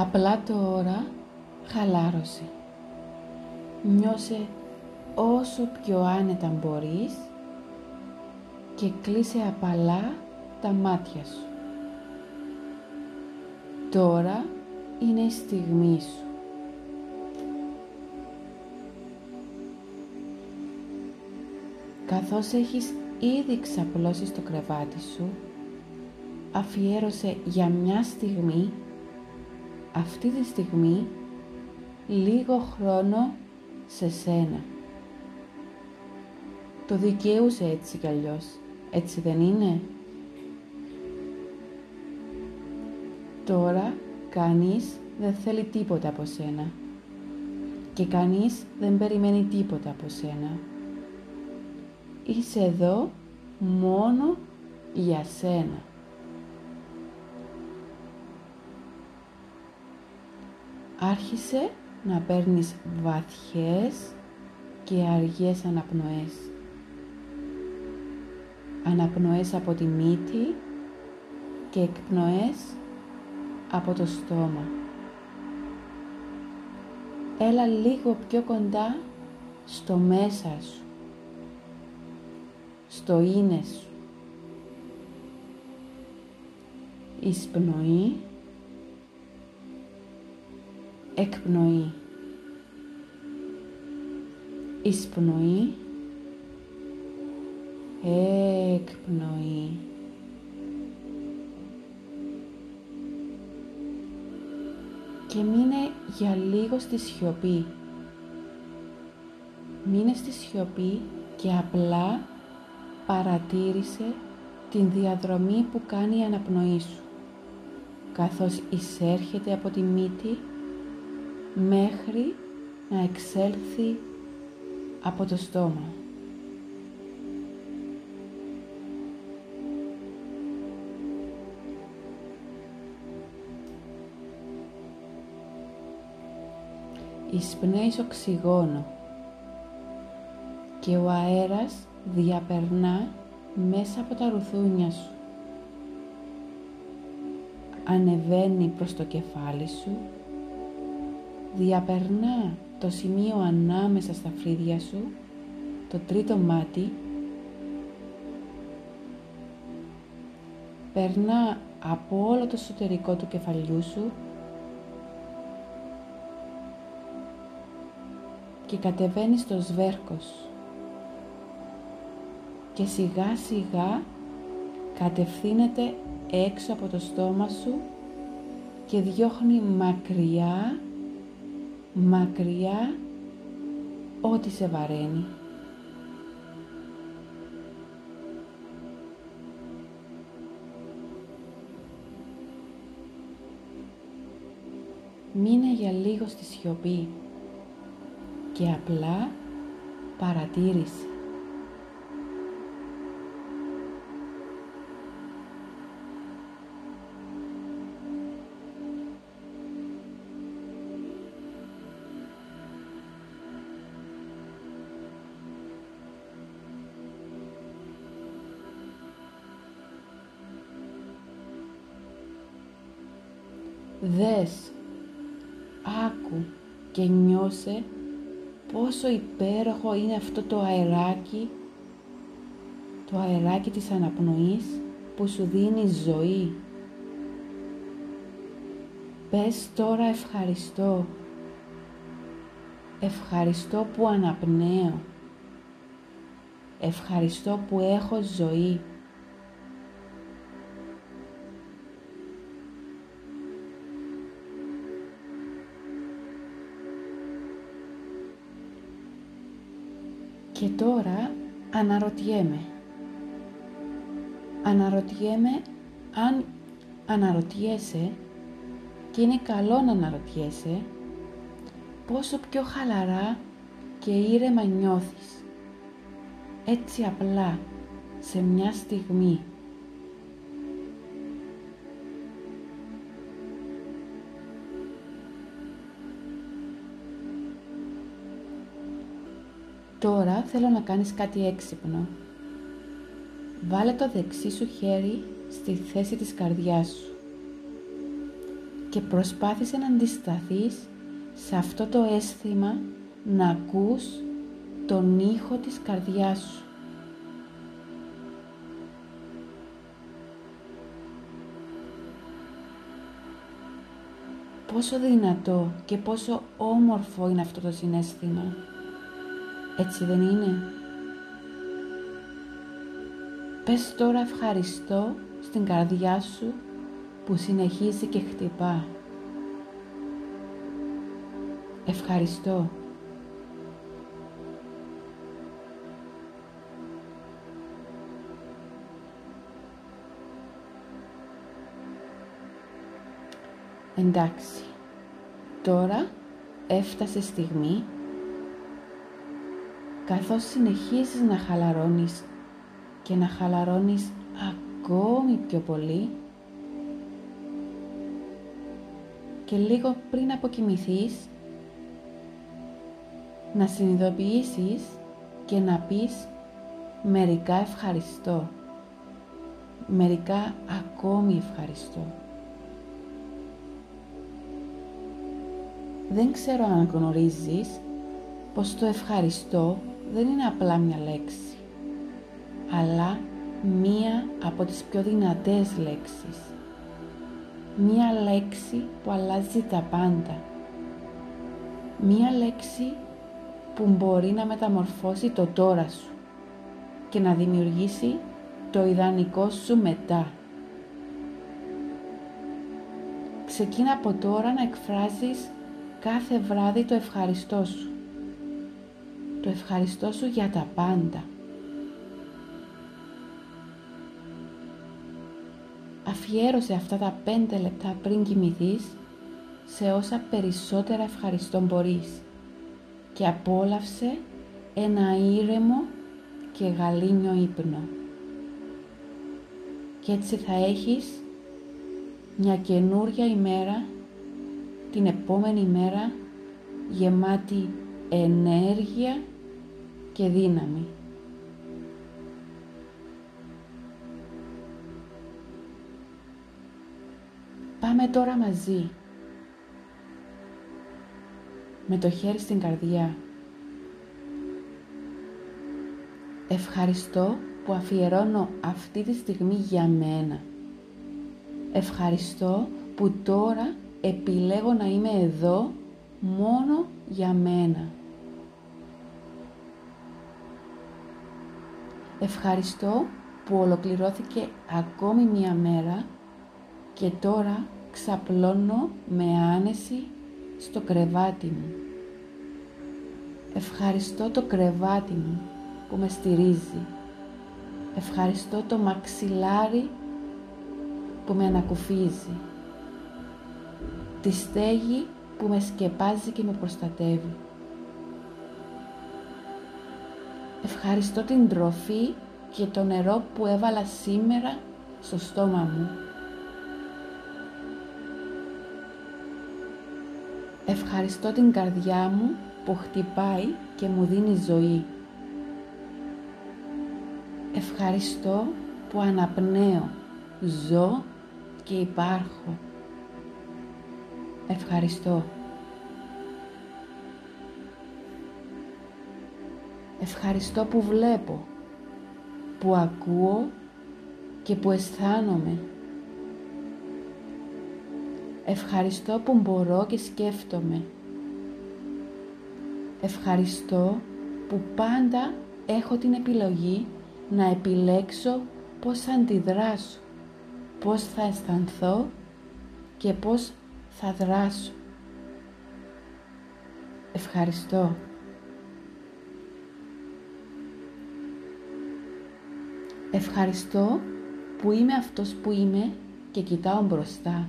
Απλά τώρα χαλάρωσε. Νιώσε όσο πιο άνετα μπορείς και κλείσε απαλά τα μάτια σου. Τώρα είναι η στιγμή σου. Καθώς έχεις ήδη ξαπλώσει στο κρεβάτι σου, αφιέρωσε για μια στιγμή, αυτή τη στιγμή, λίγο χρόνο σε σένα. Το δικαίουσε έτσι κι αλλιώς, έτσι δεν είναι; Τώρα κανείς δεν θέλει τίποτα από σένα και κανείς δεν περιμένει τίποτα από σένα. Είσαι εδώ μόνο για σένα. Άρχισε να παίρνεις βαθιές και αργές αναπνοές. Αναπνοές από τη μύτη και εκπνοές από το στόμα. Έλα λίγο πιο κοντά στο μέσα σου, στο είναι σου. Εισπνοή, εκπνοή. Εισπνοή, εκπνοή. και μείνε για λίγο στη σιωπή. Μείνε στη σιωπή και απλά παρατήρησε την διαδρομή που κάνει η αναπνοή σου, καθώς εισέρχεται από τη μύτη μέχρι να εξέλθει από το στόμα. εισπνέεις οξυγόνο και ο αέρας διαπερνά μέσα από τα ρουθούνια σου. Ανεβαίνει προς το κεφάλι σου, διαπερνά το σημείο ανάμεσα στα φρύδια σου, το τρίτο μάτι, περνά από όλο το εσωτερικό του κεφαλιού σου και κατεβαίνει στο σβέρκος. Και σιγά σιγά κατευθύνεται έξω από το στόμα σου και διώχνει μακριά, μακριά ό,τι σε βαραίνει. Μείνε για λίγο στη σιωπή και απλά παρατήρηση. Δες, άκου και νιώσε πόσο υπέροχο είναι αυτό το αεράκι, το αεράκι της αναπνοής που σου δίνει ζωή. Πες τώρα ευχαριστώ. Ευχαριστώ που αναπνέω. Ευχαριστώ που έχω ζωή. Τώρα αναρωτιέμαι. Αναρωτιέμαι αν αναρωτιέσαι και είναι καλό να αναρωτιέσαι πόσο πιο χαλαρά και ήρεμα νιώθεις. Έτσι απλά, σε μια στιγμή. Τώρα θέλω να κάνεις κάτι έξυπνο. Βάλε το δεξί σου χέρι στη θέση της καρδιάς σου και προσπάθησε να αντισταθείς σε αυτό το αίσθημα να ακούς τον ήχο της καρδιάς σου. Πόσο δυνατό και πόσο όμορφο είναι αυτό το συνέστημα. Έτσι δεν είναι; Πες τώρα ευχαριστώ στην καρδιά σου που συνεχίζει και χτυπά. Ευχαριστώ. Εντάξει, τώρα έφτασε στιγμή καθώς συνεχίζεις να χαλαρώνεις και να χαλαρώνεις ακόμη πιο πολύ και λίγο πριν αποκοιμηθείς να συνειδητοποιήσεις και να πεις μερικά ευχαριστώ. Μερικά ακόμη ευχαριστώ. Δεν ξέρω αν γνωρίζεις πως το ευχαριστώ δεν είναι απλά μια λέξη, αλλά μία από τις πιο δυνατές λέξεις. Μία λέξη που αλλάζει τα πάντα. Μία λέξη που μπορεί να μεταμορφώσει το τώρα σου και να δημιουργήσει το ιδανικό σου μετά. Ξεκίνα από τώρα να εκφράζεις κάθε βράδυ το ευχαριστώ σου. Το ευχαριστώ σου για τα πάντα. Αφιέρωσε αυτά τα πέντε λεπτά πριν κοιμηθείς σε όσα περισσότερα ευχαριστώ μπορείς και απόλαυσε ένα ήρεμο και γαλήνιο ύπνο. Και έτσι θα έχεις μια καινούρια ημέρα την επόμενη μέρα γεμάτη ενέργεια και δύναμη. Πάμε τώρα μαζί με το χέρι στην καρδιά. Ευχαριστώ που αφιερώνω αυτή τη στιγμή για μένα. Ευχαριστώ που τώρα επιλέγω να είμαι εδώ μόνο για μένα. Ευχαριστώ που ολοκληρώθηκε ακόμη μία μέρα και τώρα ξαπλώνω με άνεση στο κρεβάτι μου. Ευχαριστώ το κρεβάτι μου που με στηρίζει. Ευχαριστώ το μαξιλάρι που με ανακουφίζει τη στέγη που με σκεπάζει και με προστατεύει. Ευχαριστώ την τροφή και το νερό που έβαλα σήμερα στο στόμα μου. Ευχαριστώ την καρδιά μου που χτυπάει και μου δίνει ζωή. Ευχαριστώ που αναπνέω, ζω και υπάρχω. Ευχαριστώ. Ευχαριστώ που βλέπω, που ακούω και που αισθάνομαι. Ευχαριστώ που μπορώ και σκέφτομαι. Ευχαριστώ που πάντα έχω την επιλογή να επιλέξω πώς θα αντιδράσω, πώς θα αισθανθώ και πώς θα δράσω. Ευχαριστώ. Ευχαριστώ που είμαι αυτός που είμαι και κοιτάω μπροστά.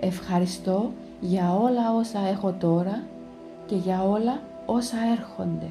Ευχαριστώ για όλα όσα έχω τώρα και για όλα όσα έρχονται.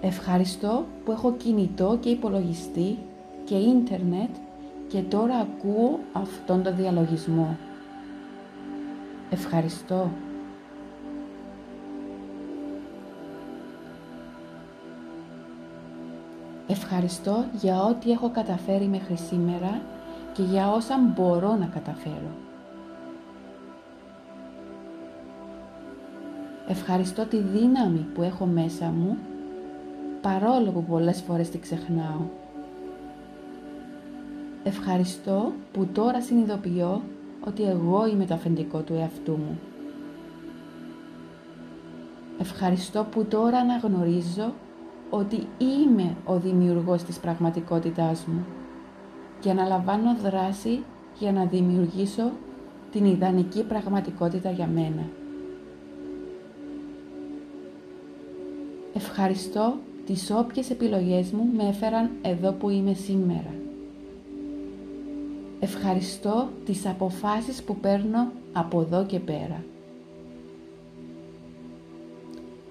Ευχαριστώ που έχω κινητό και υπολογιστή και ίντερνετ και τώρα ακούω αυτόν τον διαλογισμό. Ευχαριστώ. Ευχαριστώ για ό,τι έχω καταφέρει μέχρι σήμερα και για όσα μπορώ να καταφέρω. Ευχαριστώ τη δύναμη που έχω μέσα μου, παρόλο που πολλές φορές τη ξεχνάω. Ευχαριστώ που τώρα συνειδητοποιώ ότι εγώ είμαι το αφεντικό του εαυτού μου. Ευχαριστώ που τώρα αναγνωρίζω ότι είμαι ο δημιουργός της πραγματικότητάς μου και αναλαμβάνω δράση για να δημιουργήσω την ιδανική πραγματικότητα για μένα. Ευχαριστώ τις όποιες επιλογές μου με έφεραν εδώ που είμαι σήμερα. Ευχαριστώ τις αποφάσεις που παίρνω από εδώ και πέρα.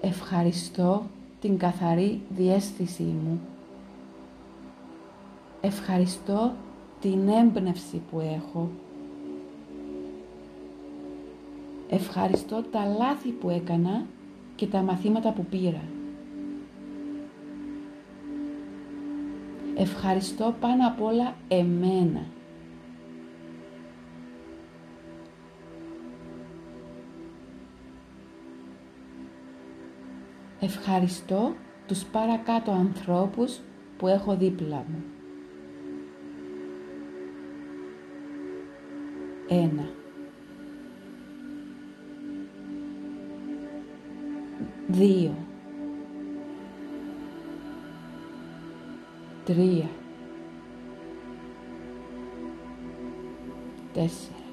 Ευχαριστώ την καθαρή διέστησή μου. Ευχαριστώ την έμπνευση που έχω. Ευχαριστώ τα λάθη που έκανα και τα μαθήματα που πήρα. Ευχαριστώ πάνω απ' όλα εμένα. Ευχαριστώ τους παρακάτω ανθρώπους που έχω δίπλα μου. Ένα. Δύο. Τρία. Τέσσερα.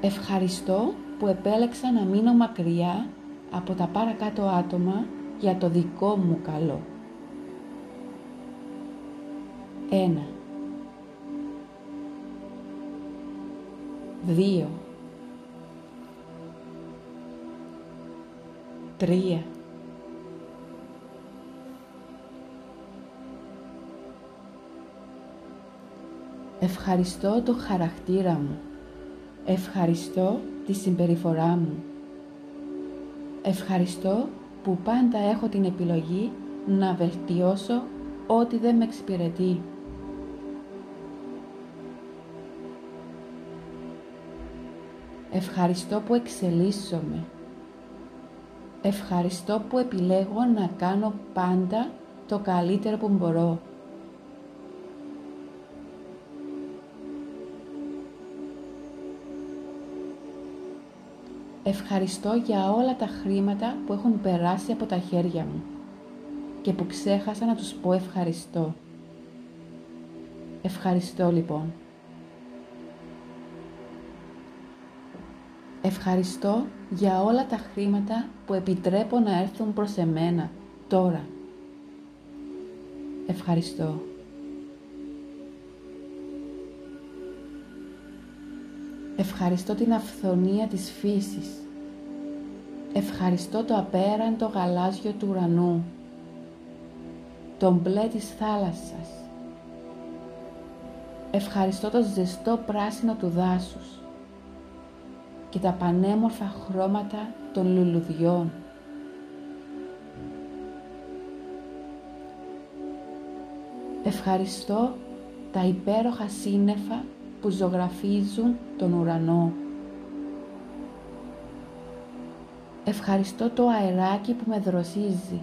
Ευχαριστώ που επέλεξα να μείνω μακριά από τα παρακάτω άτομα για το δικό μου καλό. Ένα. Δύο. Τρία. Ευχαριστώ το χαρακτήρα μου. Ευχαριστώ τη συμπεριφορά μου. Ευχαριστώ που πάντα έχω την επιλογή να βελτιώσω ό,τι δεν με εξυπηρετεί. Ευχαριστώ που εξελίσσομαι. Ευχαριστώ που επιλέγω να κάνω πάντα το καλύτερο που μπορώ. Ευχαριστώ για όλα τα χρήματα που έχουν περάσει από τα χέρια μου και που ξέχασα να τους πω ευχαριστώ. Ευχαριστώ λοιπόν. Ευχαριστώ για όλα τα χρήματα που επιτρέπω να έρθουν προς εμένα τώρα. Ευχαριστώ. Ευχαριστώ την αυθονία της φύσης. Ευχαριστώ το απέραντο γαλάζιο του ουρανού. Τον μπλε της θάλασσας. Ευχαριστώ το ζεστό πράσινο του δάσους και τα πανέμορφα χρώματα των λουλουδιών. Ευχαριστώ τα υπέροχα σύννεφα που ζωγραφίζουν τον ουρανό. Ευχαριστώ το αεράκι που με δροσίζει,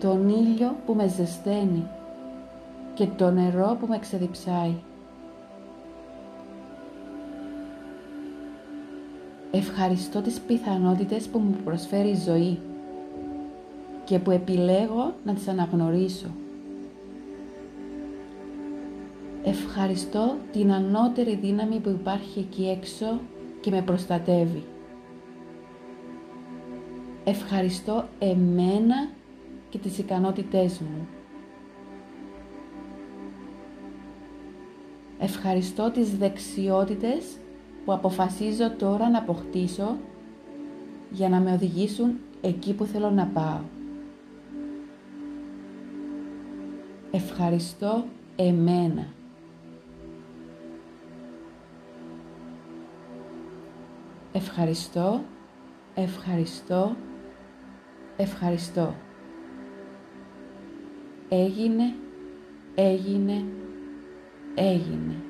τον ήλιο που με ζεσταίνει και το νερό που με ξεδιψάει. Ευχαριστώ τις πιθανότητες που μου προσφέρει η ζωή και που επιλέγω να τις αναγνωρίσω. Ευχαριστώ την ανώτερη δύναμη που υπάρχει εκεί έξω και με προστατεύει. Ευχαριστώ εμένα και τις ικανότητές μου. Ευχαριστώ τις δεξιότητες που αποφασίζω τώρα να αποκτήσω για να με οδηγήσουν εκεί που θέλω να πάω. Ευχαριστώ εμένα. Ευχαριστώ, ευχαριστώ, ευχαριστώ. Έγινε, έγινε, έγινε.